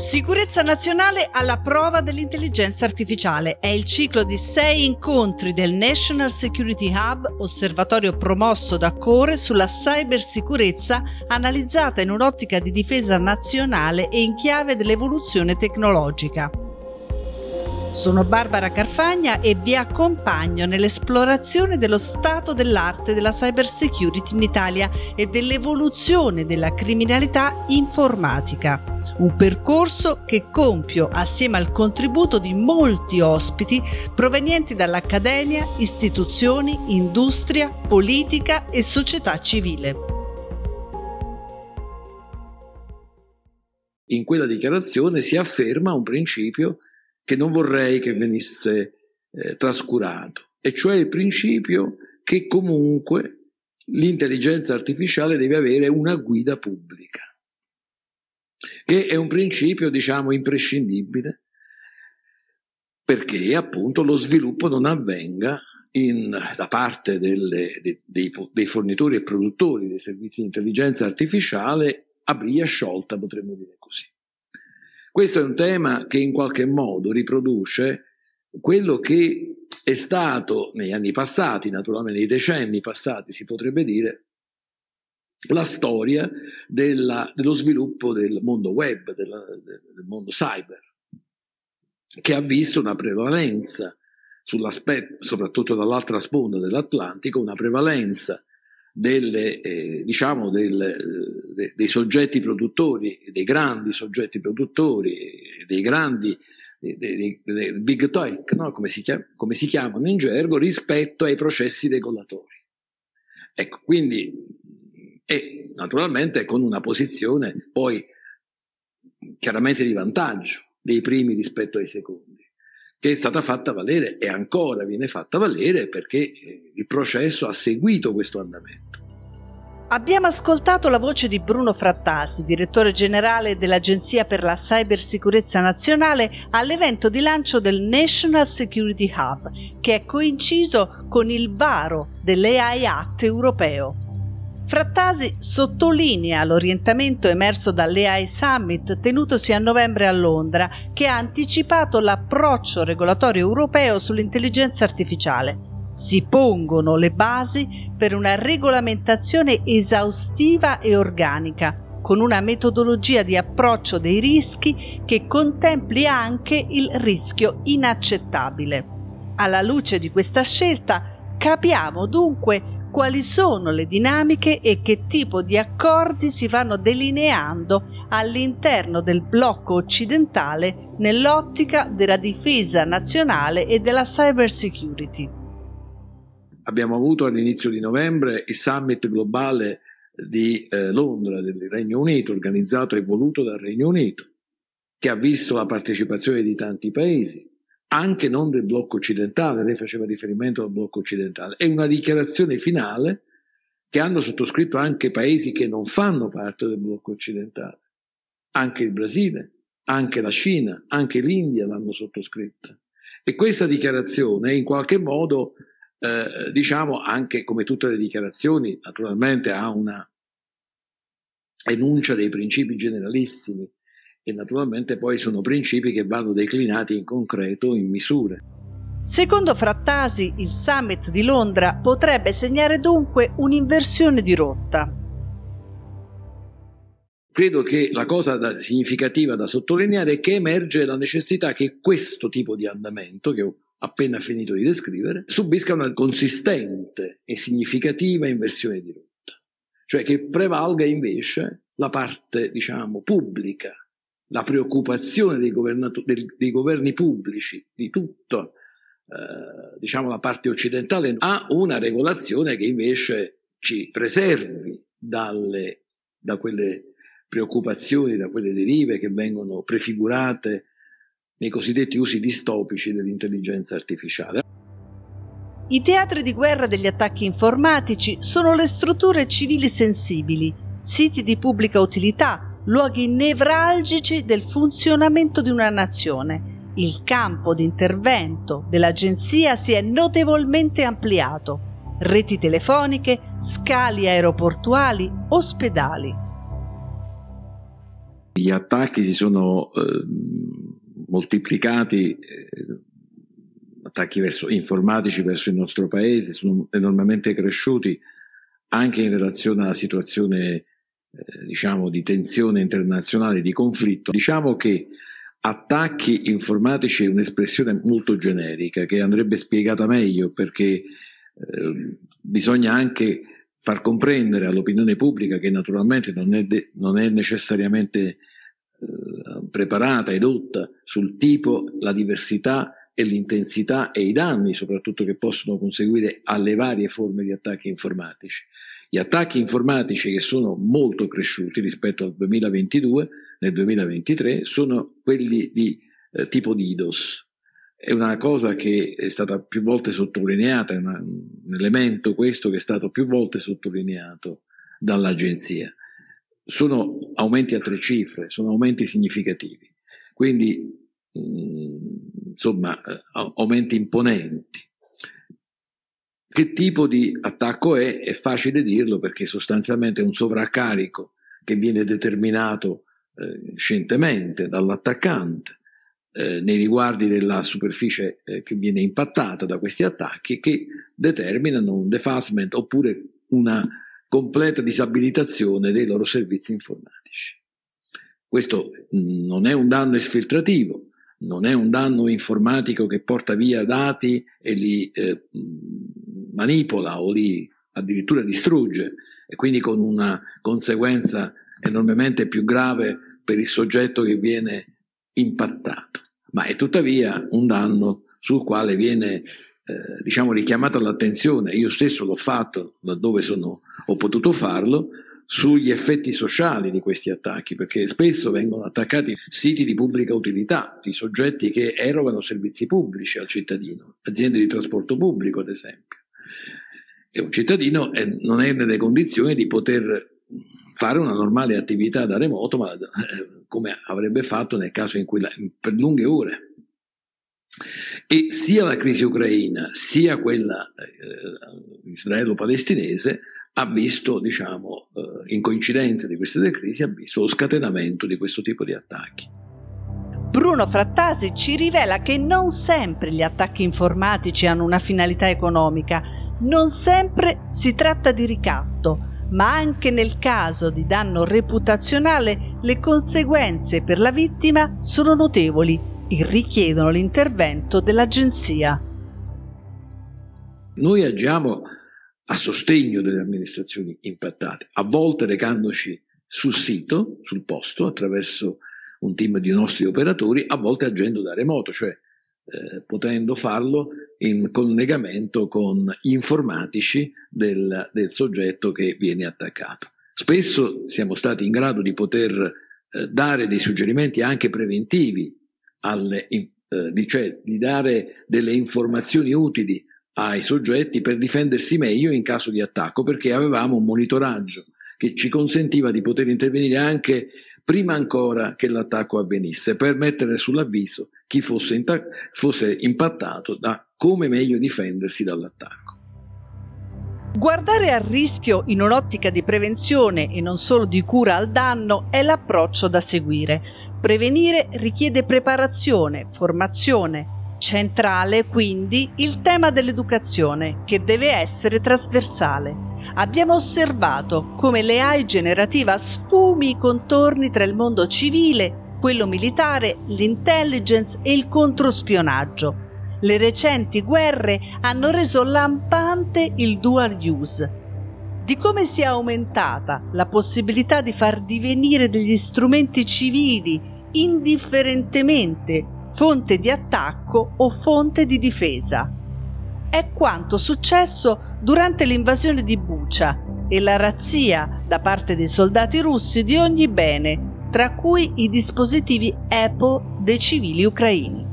Sicurezza nazionale alla prova dell'intelligenza artificiale è il ciclo di sei incontri del National Security Hub, osservatorio promosso da Core sulla cybersicurezza analizzata in un'ottica di difesa nazionale e in chiave dell'evoluzione tecnologica. Sono Barbara Carfagna e vi accompagno nell'esplorazione dello stato dell'arte della cybersecurity in Italia e dell'evoluzione della criminalità informatica un percorso che compio assieme al contributo di molti ospiti provenienti dall'accademia, istituzioni, industria, politica e società civile. In quella dichiarazione si afferma un principio che non vorrei che venisse eh, trascurato, e cioè il principio che comunque l'intelligenza artificiale deve avere una guida pubblica che è un principio, diciamo, imprescindibile, perché appunto lo sviluppo non avvenga in, da parte delle, dei, dei, dei, fornitori e produttori dei servizi di intelligenza artificiale a briglia sciolta, potremmo dire così. Questo è un tema che in qualche modo riproduce quello che è stato negli anni passati, naturalmente nei decenni passati, si potrebbe dire, la storia della, dello sviluppo del mondo web, della, del mondo cyber, che ha visto una prevalenza, soprattutto dall'altra sponda dell'Atlantico, una prevalenza delle, eh, diciamo del, de, dei soggetti produttori, dei grandi soggetti produttori, dei grandi dei, dei, dei big tech, no? come, si chiam- come si chiamano in gergo, rispetto ai processi regolatori. Ecco, quindi e naturalmente con una posizione poi chiaramente di vantaggio dei primi rispetto ai secondi, che è stata fatta valere e ancora viene fatta valere perché eh, il processo ha seguito questo andamento. Abbiamo ascoltato la voce di Bruno Frattasi, direttore generale dell'Agenzia per la Cybersicurezza Nazionale, all'evento di lancio del National Security Hub, che è coinciso con il varo dell'AI Act europeo. Frattasi sottolinea l'orientamento emerso dall'AI Summit tenutosi a novembre a Londra, che ha anticipato l'approccio regolatorio europeo sull'intelligenza artificiale. Si pongono le basi per una regolamentazione esaustiva e organica, con una metodologia di approccio dei rischi che contempli anche il rischio inaccettabile. Alla luce di questa scelta, capiamo dunque quali sono le dinamiche e che tipo di accordi si vanno delineando all'interno del blocco occidentale nell'ottica della difesa nazionale e della cyber security. Abbiamo avuto all'inizio di novembre il summit globale di eh, Londra del Regno Unito, organizzato e voluto dal Regno Unito, che ha visto la partecipazione di tanti paesi anche non del blocco occidentale, lei faceva riferimento al blocco occidentale, è una dichiarazione finale che hanno sottoscritto anche paesi che non fanno parte del blocco occidentale, anche il Brasile, anche la Cina, anche l'India l'hanno sottoscritta. E questa dichiarazione in qualche modo, eh, diciamo anche come tutte le dichiarazioni, naturalmente ha una enuncia dei principi generalissimi e naturalmente poi sono principi che vanno declinati in concreto in misure. Secondo Frattasi, il summit di Londra potrebbe segnare dunque un'inversione di rotta. Credo che la cosa da, significativa da sottolineare è che emerge la necessità che questo tipo di andamento, che ho appena finito di descrivere, subisca una consistente e significativa inversione di rotta, cioè che prevalga invece la parte, diciamo, pubblica la preoccupazione dei, dei, dei governi pubblici, di tutto, eh, diciamo la parte occidentale, a una regolazione che invece ci preservi dalle, da quelle preoccupazioni, da quelle derive che vengono prefigurate nei cosiddetti usi distopici dell'intelligenza artificiale. I teatri di guerra degli attacchi informatici sono le strutture civili sensibili, siti di pubblica utilità, luoghi nevralgici del funzionamento di una nazione. Il campo di intervento dell'agenzia si è notevolmente ampliato. Reti telefoniche, scali aeroportuali, ospedali. Gli attacchi si sono eh, moltiplicati, eh, attacchi verso, informatici verso il nostro paese, sono enormemente cresciuti anche in relazione alla situazione eh, diciamo di tensione internazionale, di conflitto. Diciamo che attacchi informatici è un'espressione molto generica che andrebbe spiegata meglio perché eh, bisogna anche far comprendere all'opinione pubblica che naturalmente non è, de- non è necessariamente eh, preparata, edotta sul tipo, la diversità e l'intensità e i danni soprattutto che possono conseguire alle varie forme di attacchi informatici. Gli attacchi informatici che sono molto cresciuti rispetto al 2022, nel 2023, sono quelli di eh, tipo DDoS. È una cosa che è stata più volte sottolineata, è una, un elemento questo che è stato più volte sottolineato dall'agenzia. Sono aumenti a tre cifre, sono aumenti significativi. Quindi insomma, eh, aumenti imponenti. Che tipo di attacco è? È facile dirlo perché sostanzialmente è un sovraccarico che viene determinato eh, scientemente dall'attaccante eh, nei riguardi della superficie eh, che viene impattata da questi attacchi che determinano un defacement oppure una completa disabilitazione dei loro servizi informatici. Questo mm, non è un danno esfiltrativo, non è un danno informatico che porta via dati e li eh, manipola o li addirittura distrugge e quindi con una conseguenza enormemente più grave per il soggetto che viene impattato, ma è tuttavia un danno sul quale viene eh, diciamo richiamata l'attenzione. Io stesso l'ho fatto laddove sono, ho potuto farlo, sugli effetti sociali di questi attacchi, perché spesso vengono attaccati siti di pubblica utilità, di soggetti che erogano servizi pubblici al cittadino, aziende di trasporto pubblico ad esempio. E un cittadino non è nelle condizioni di poter fare una normale attività da remoto, ma eh, come avrebbe fatto nel caso in cui la, per lunghe ore. E sia la crisi ucraina sia quella eh, israelo-palestinese ha visto, diciamo, eh, in coincidenza di queste due crisi, ha visto lo scatenamento di questo tipo di attacchi. Bruno Frattasi ci rivela che non sempre gli attacchi informatici hanno una finalità economica, non sempre si tratta di ricatto, ma anche nel caso di danno reputazionale le conseguenze per la vittima sono notevoli e richiedono l'intervento dell'agenzia. Noi agiamo a sostegno delle amministrazioni impattate, a volte recandoci sul sito, sul posto, attraverso un team di nostri operatori, a volte agendo da remoto, cioè eh, potendo farlo in collegamento con informatici del, del, soggetto che viene attaccato. Spesso siamo stati in grado di poter eh, dare dei suggerimenti anche preventivi, alle, eh, di, cioè di dare delle informazioni utili ai soggetti per difendersi meglio in caso di attacco, perché avevamo un monitoraggio che ci consentiva di poter intervenire anche prima ancora che l'attacco avvenisse, per mettere sull'avviso chi fosse, inta- fosse impattato da come meglio difendersi dall'attacco. Guardare al rischio in un'ottica di prevenzione e non solo di cura al danno è l'approccio da seguire. Prevenire richiede preparazione, formazione, Centrale quindi il tema dell'educazione, che deve essere trasversale. Abbiamo osservato come l'AI generativa sfumi i contorni tra il mondo civile, quello militare, l'intelligence e il controspionaggio. Le recenti guerre hanno reso lampante il dual use. Di come sia aumentata la possibilità di far divenire degli strumenti civili indifferentemente fonte di attacco o fonte di difesa. È quanto successo durante l'invasione di Bucha e la razzia da parte dei soldati russi di ogni bene, tra cui i dispositivi Apple dei civili ucraini.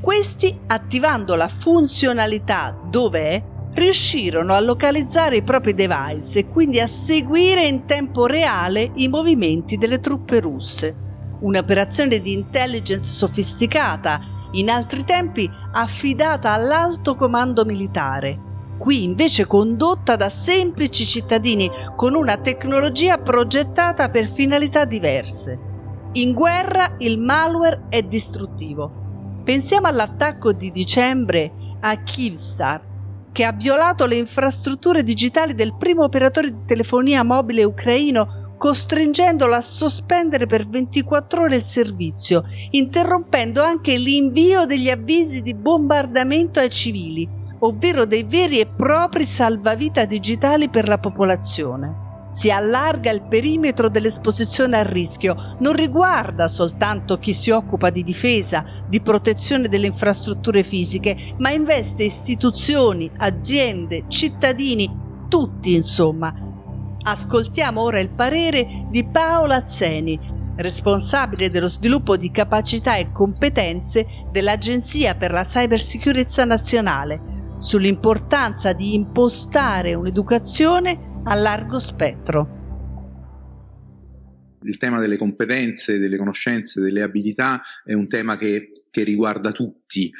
Questi, attivando la funzionalità dove è, riuscirono a localizzare i propri device e quindi a seguire in tempo reale i movimenti delle truppe russe un'operazione di intelligence sofisticata, in altri tempi affidata all'alto comando militare, qui invece condotta da semplici cittadini con una tecnologia progettata per finalità diverse. In guerra il malware è distruttivo. Pensiamo all'attacco di dicembre a Kyivstar, che ha violato le infrastrutture digitali del primo operatore di telefonia mobile ucraino, costringendolo a sospendere per 24 ore il servizio, interrompendo anche l'invio degli avvisi di bombardamento ai civili, ovvero dei veri e propri salvavita digitali per la popolazione. Si allarga il perimetro dell'esposizione al rischio, non riguarda soltanto chi si occupa di difesa, di protezione delle infrastrutture fisiche, ma investe istituzioni, aziende, cittadini, tutti insomma. Ascoltiamo ora il parere di Paola Zeni, responsabile dello sviluppo di capacità e competenze dell'Agenzia per la Cybersicurezza Nazionale, sull'importanza di impostare un'educazione a largo spettro. Il tema delle competenze, delle conoscenze, delle abilità è un tema che, che riguarda tutti.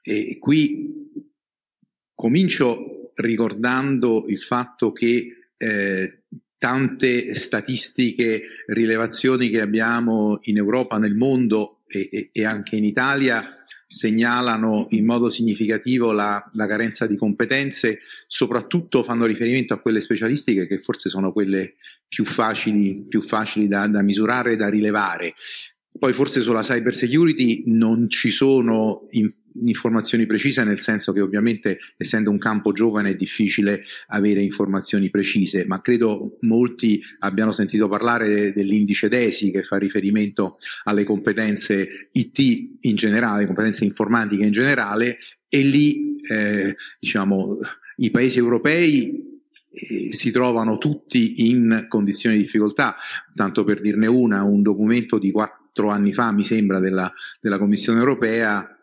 E qui comincio ricordando il fatto che eh, tante statistiche, rilevazioni che abbiamo in Europa, nel mondo e, e, anche in Italia segnalano in modo significativo la, la, carenza di competenze, soprattutto fanno riferimento a quelle specialistiche che forse sono quelle più facili, più facili da, da misurare e da rilevare. Poi forse sulla cyber security non ci sono in, informazioni precise, nel senso che ovviamente essendo un campo giovane è difficile avere informazioni precise, ma credo molti abbiano sentito parlare dell'indice DESI che fa riferimento alle competenze IT in generale, competenze informatiche in generale, e lì eh, diciamo i paesi europei eh, si trovano tutti in condizioni di difficoltà, tanto per dirne una, un documento di quattro quattro anni fa, mi sembra, della, della Commissione europea,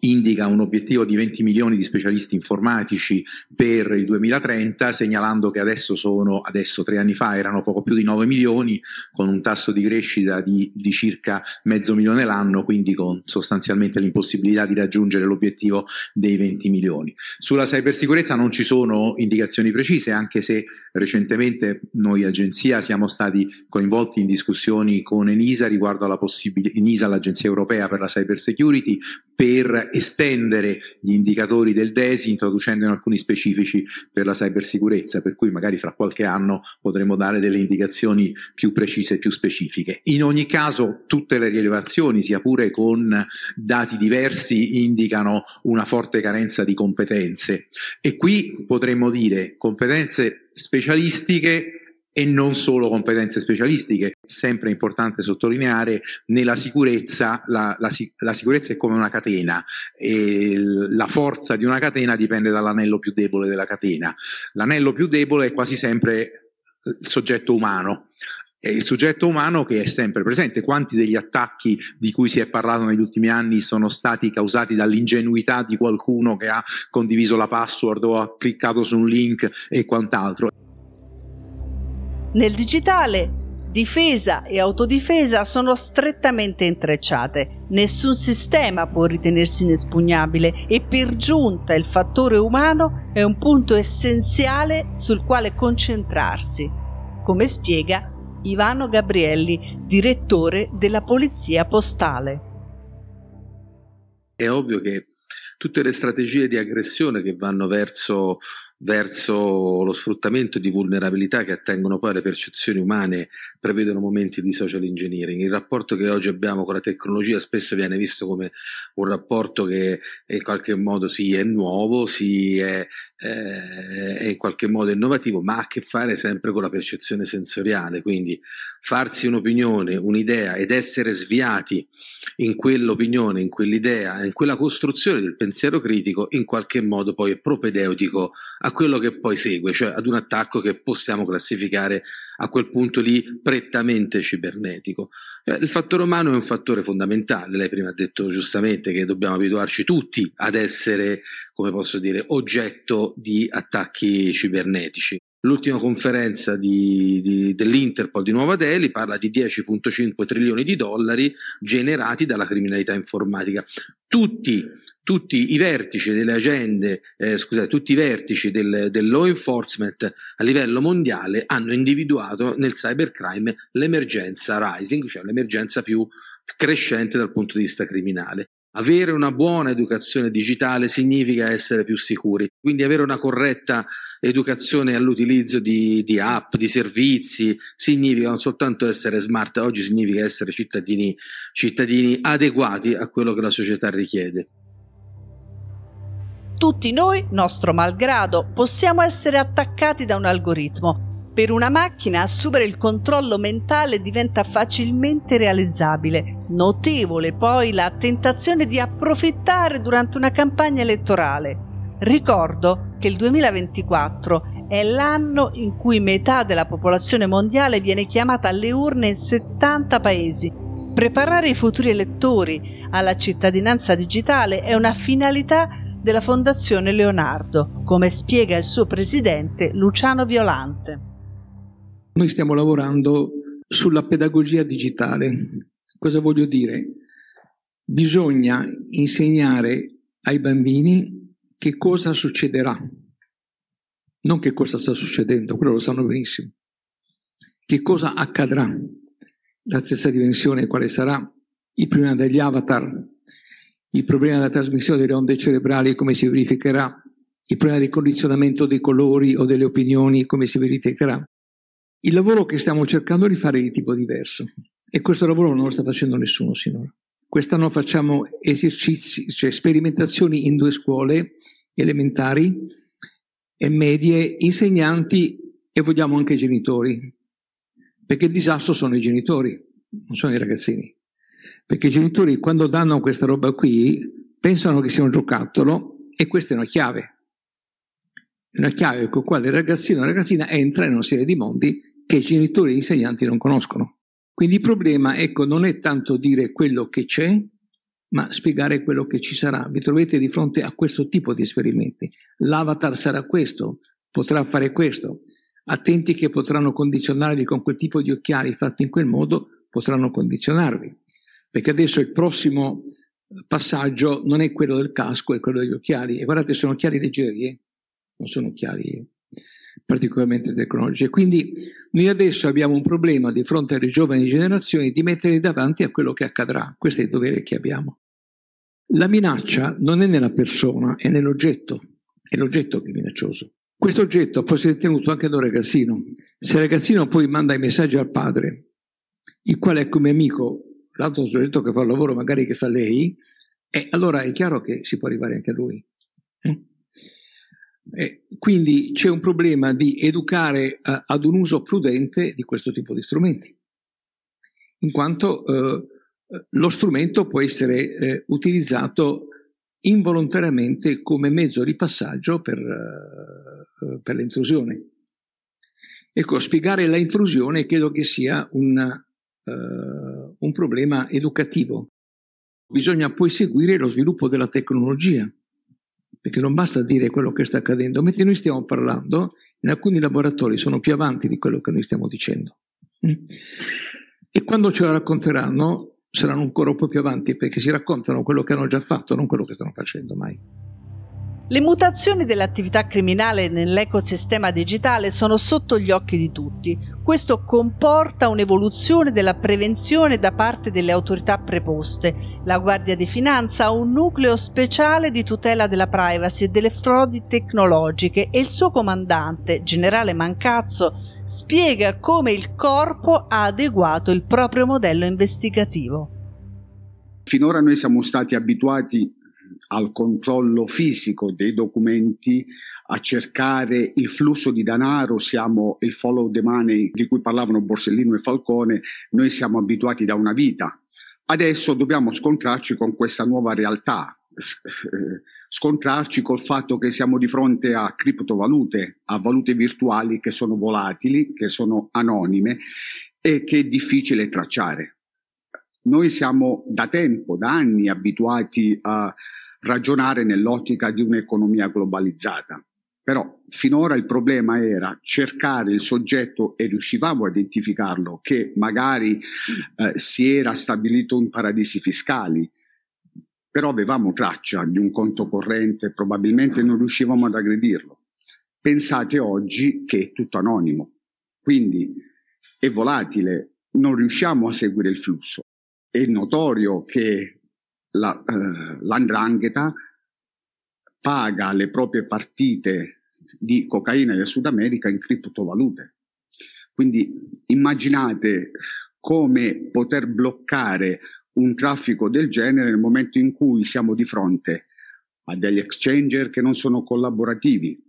indica un obiettivo di 20 milioni di specialisti informatici per il 2030, segnalando che adesso sono, adesso tre anni fa erano poco più di 9 milioni, con un tasso di crescita di, di circa mezzo milione l'anno, quindi con sostanzialmente l'impossibilità di raggiungere l'obiettivo dei 20 milioni. Sulla cybersicurezza non ci sono indicazioni precise, anche se recentemente noi agenzia siamo stati coinvolti in discussioni con Enisa riguardo alla possibilità, Enisa l'agenzia europea per la cybersecurity, per estendere gli indicatori del DESI introducendo alcuni specifici per la cybersicurezza, per cui magari fra qualche anno potremo dare delle indicazioni più precise e più specifiche. In ogni caso tutte le rilevazioni, sia pure con dati diversi, indicano una forte carenza di competenze e qui potremmo dire competenze specialistiche e non solo competenze specialistiche. Sempre importante sottolineare, nella sicurezza la, la, la sicurezza è come una catena e la forza di una catena dipende dall'anello più debole della catena. L'anello più debole è quasi sempre il soggetto umano. È il soggetto umano che è sempre presente. Quanti degli attacchi di cui si è parlato negli ultimi anni sono stati causati dall'ingenuità di qualcuno che ha condiviso la password o ha cliccato su un link e quant'altro? Nel digitale difesa e autodifesa sono strettamente intrecciate. Nessun sistema può ritenersi inespugnabile e per giunta il fattore umano è un punto essenziale sul quale concentrarsi, come spiega Ivano Gabrielli, direttore della Polizia Postale. È ovvio che tutte le strategie di aggressione che vanno verso verso lo sfruttamento di vulnerabilità che attengono poi alle percezioni umane prevedono momenti di social engineering. Il rapporto che oggi abbiamo con la tecnologia spesso viene visto come un rapporto che in qualche modo sì è nuovo, sì è, eh, è in qualche modo innovativo, ma ha a che fare sempre con la percezione sensoriale, quindi farsi un'opinione, un'idea ed essere sviati in quell'opinione, in quell'idea, in quella costruzione del pensiero critico, in qualche modo poi è propedeutico a quello che poi segue, cioè ad un attacco che possiamo classificare a quel punto lì prettamente cibernetico. Eh, il fattore umano è un fattore fondamentale, lei prima ha detto giustamente che dobbiamo abituarci tutti ad essere, come posso dire, oggetto di attacchi cibernetici. L'ultima conferenza di, di, dell'Interpol di Nuova Delhi parla di 10,5 trilioni di dollari generati dalla criminalità informatica. Tutti, tutti i vertici delle agende, eh, scusate, tutti i vertici del, del law enforcement a livello mondiale hanno individuato nel cybercrime l'emergenza rising, cioè l'emergenza più crescente dal punto di vista criminale. Avere una buona educazione digitale significa essere più sicuri, quindi avere una corretta educazione all'utilizzo di, di, app, di servizi, significa non soltanto essere smart, oggi significa essere cittadini, cittadini adeguati a quello che la società richiede. Tutti noi, nostro malgrado, possiamo essere attaccati da un algoritmo per una macchina assumere il controllo mentale diventa facilmente realizzabile. Notevole poi la tentazione di approfittare durante una campagna elettorale. Ricordo che il 2024 è l'anno in cui metà della popolazione mondiale viene chiamata alle urne in 70 paesi. Preparare i futuri elettori alla cittadinanza digitale è una finalità della Fondazione Leonardo, come spiega il suo presidente Luciano Violante. Noi stiamo lavorando sulla pedagogia digitale. Cosa voglio dire? Bisogna insegnare ai bambini che cosa succederà, non che cosa sta succedendo, quello lo sanno benissimo. Che cosa accadrà, la stessa dimensione quale sarà, il problema degli avatar, il problema della trasmissione delle onde cerebrali, come si verificherà, il problema del condizionamento dei colori o delle opinioni, come si verificherà, il lavoro che stiamo cercando di fare è di tipo diverso e questo lavoro non lo sta facendo nessuno sinora. Quest'anno facciamo esercizi, cioè sperimentazioni in due scuole elementari e medie, insegnanti e vogliamo anche genitori, perché il disastro sono i genitori, non sono i ragazzini. Perché i genitori quando danno questa roba qui pensano che sia un giocattolo e questa è una chiave. È una chiave con la quale il ragazzino o la ragazzina entra in una serie di mondi che i genitori e gli insegnanti non conoscono. Quindi il problema, ecco, non è tanto dire quello che c'è, ma spiegare quello che ci sarà. Vi trovate di fronte a questo tipo di esperimenti. L'avatar sarà questo, potrà fare questo. Attenti che potranno condizionarvi con quel tipo di occhiali fatti in quel modo, potranno condizionarvi. Perché adesso il prossimo passaggio non è quello del casco, è quello degli occhiali. E guardate, sono occhiali leggeri, eh? non sono occhiali particolarmente tecnologiche. Quindi noi adesso abbiamo un problema di fronte alle giovani generazioni di metterli davanti a quello che accadrà. Questo è il dovere che abbiamo. La minaccia non è nella persona, è nell'oggetto. È l'oggetto che è minaccioso. Questo oggetto può essere tenuto anche da un ragazzino. Se il ragazzino poi manda i messaggi al padre, il quale è come amico l'altro soggetto che fa il lavoro magari che fa lei, e allora è chiaro che si può arrivare anche a lui. Eh? Eh, quindi c'è un problema di educare eh, ad un uso prudente di questo tipo di strumenti, in quanto eh, lo strumento può essere eh, utilizzato involontariamente come mezzo di passaggio per, eh, per l'intrusione. Ecco, spiegare la intrusione credo che sia una, un problema educativo. Bisogna poi seguire lo sviluppo della tecnologia perché non basta dire quello che sta accadendo, mentre noi stiamo parlando, in alcuni laboratori sono più avanti di quello che noi stiamo dicendo. Mm? E quando ce la racconteranno saranno ancora un po' più avanti perché si raccontano quello che hanno già fatto, non quello che stanno facendo mai. Le mutazioni dell'attività criminale nell'ecosistema digitale sono sotto gli occhi di tutti. Questo comporta un'evoluzione della prevenzione da parte delle autorità preposte. La Guardia di Finanza ha un nucleo speciale di tutela della privacy e delle frodi tecnologiche e il suo comandante, generale Mancazzo, spiega come il corpo ha adeguato il proprio modello investigativo. Finora noi siamo stati abituati al controllo fisico dei documenti, a cercare il flusso di denaro, siamo il follow the money di cui parlavano Borsellino e Falcone, noi siamo abituati da una vita. Adesso dobbiamo scontrarci con questa nuova realtà, scontrarci col fatto che siamo di fronte a criptovalute, a valute virtuali che sono volatili, che sono anonime e che è difficile tracciare. Noi siamo da tempo, da anni abituati a ragionare nell'ottica di un'economia globalizzata. Però finora il problema era cercare il soggetto e riuscivamo a identificarlo che magari eh, si era stabilito in paradisi fiscali, però avevamo traccia di un conto corrente, probabilmente non riuscivamo ad aggredirlo. Pensate oggi che è tutto anonimo, quindi è volatile, non riusciamo a seguire il flusso. È notorio che la, eh, l'andrangheta paga le proprie partite di cocaina del Sud America in criptovalute. Quindi immaginate come poter bloccare un traffico del genere nel momento in cui siamo di fronte a degli exchanger che non sono collaborativi,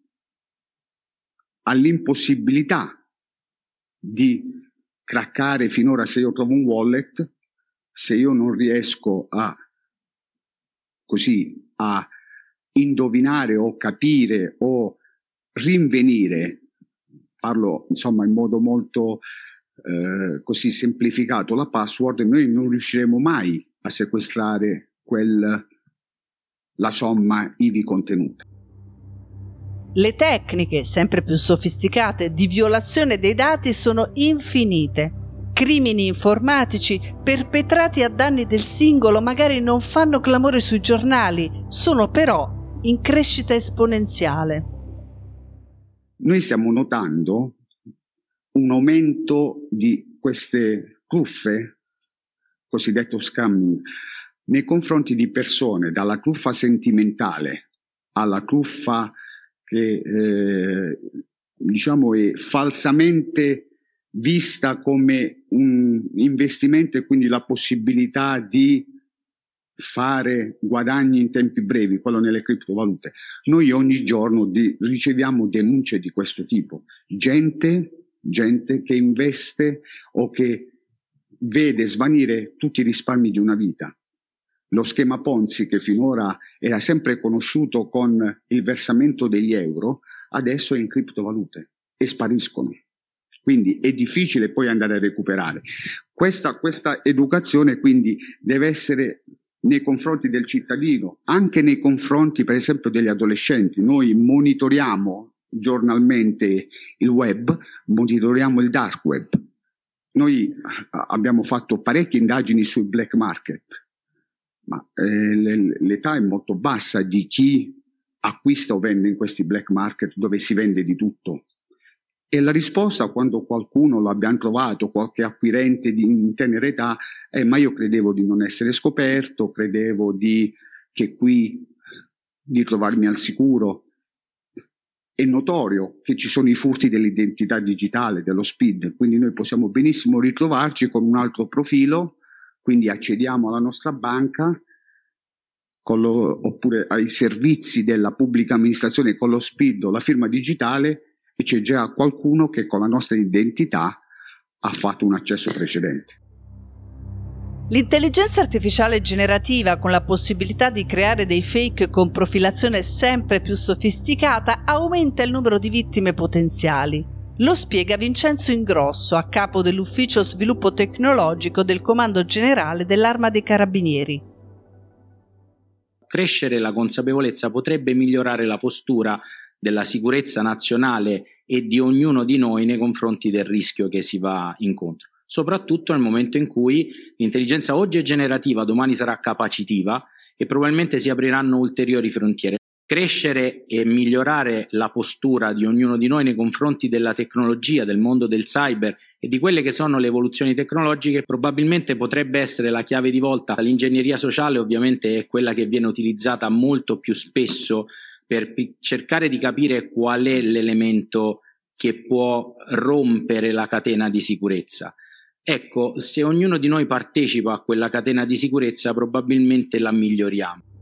all'impossibilità di craccare finora se io trovo un wallet, se io non riesco a così a indovinare o capire o rinvenire, parlo insomma in modo molto eh, così semplificato, la password, noi non riusciremo mai a sequestrare quel, la somma ivi contenuta. Le tecniche, sempre più sofisticate, di violazione dei dati sono infinite. Crimini informatici perpetrati a danni del singolo magari non fanno clamore sui giornali, sono però in crescita esponenziale. Noi stiamo notando un aumento di queste truffe, cosiddetto scamming, nei confronti di persone, dalla truffa sentimentale alla truffa che eh, diciamo è falsamente vista come un investimento e quindi la possibilità di fare guadagni in tempi brevi, quello nelle criptovalute. Noi ogni giorno di, riceviamo denunce di questo tipo. Gente, gente che investe o che vede svanire tutti i risparmi di una vita. Lo schema Ponzi, che finora era sempre conosciuto con il versamento degli euro, adesso è in criptovalute e spariscono. Quindi è difficile poi andare a recuperare. Questa, questa educazione quindi deve essere nei confronti del cittadino, anche nei confronti per esempio degli adolescenti. Noi monitoriamo giornalmente il web, monitoriamo il dark web. Noi abbiamo fatto parecchie indagini sul black market, ma eh, l'età è molto bassa di chi acquista o vende in questi black market dove si vende di tutto. E la risposta, quando qualcuno lo abbiamo trovato, qualche acquirente di tenera età, è ma io credevo di non essere scoperto, credevo di, che qui di trovarmi al sicuro. È notorio che ci sono i furti dell'identità digitale, dello SPID, quindi noi possiamo benissimo ritrovarci con un altro profilo, quindi accediamo alla nostra banca, lo, oppure ai servizi della pubblica amministrazione con lo SPID o la firma digitale e c'è già qualcuno che con la nostra identità ha fatto un accesso precedente. L'intelligenza artificiale generativa con la possibilità di creare dei fake con profilazione sempre più sofisticata aumenta il numero di vittime potenziali. Lo spiega Vincenzo Ingrosso, a capo dell'Ufficio Sviluppo Tecnologico del Comando Generale dell'Arma dei Carabinieri. Crescere la consapevolezza potrebbe migliorare la postura della sicurezza nazionale e di ognuno di noi nei confronti del rischio che si va incontro soprattutto nel momento in cui l'intelligenza oggi è generativa, domani sarà capacitiva e probabilmente si apriranno ulteriori frontiere crescere e migliorare la postura di ognuno di noi nei confronti della tecnologia, del mondo del cyber e di quelle che sono le evoluzioni tecnologiche probabilmente potrebbe essere la chiave di volta. L'ingegneria sociale ovviamente è quella che viene utilizzata molto più spesso per p- cercare di capire qual è l'elemento che può rompere la catena di sicurezza. Ecco, se ognuno di noi partecipa a quella catena di sicurezza probabilmente la miglioriamo.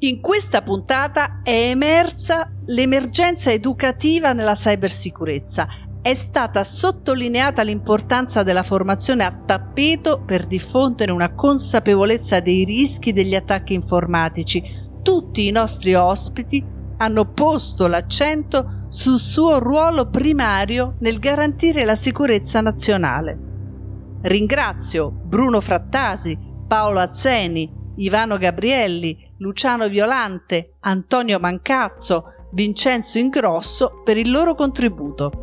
In questa puntata è emersa l'emergenza educativa nella cybersicurezza. È stata sottolineata l'importanza della formazione a tappeto per diffondere una consapevolezza dei rischi degli attacchi informatici. Tutti i nostri ospiti hanno posto l'accento sul suo ruolo primario nel garantire la sicurezza nazionale. Ringrazio Bruno Frattasi, Paolo Azzeni, Ivano Gabrielli, Luciano Violante, Antonio Mancazzo, Vincenzo Ingrosso per il loro contributo.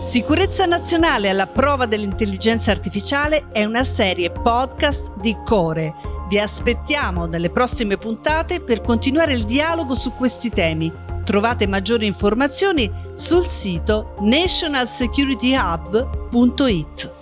Sicurezza nazionale alla prova dell'intelligenza artificiale è una serie podcast di Core. Vi aspettiamo nelle prossime puntate per continuare il dialogo su questi temi. Trovate maggiori informazioni sul sito nationalsecurityhub.it.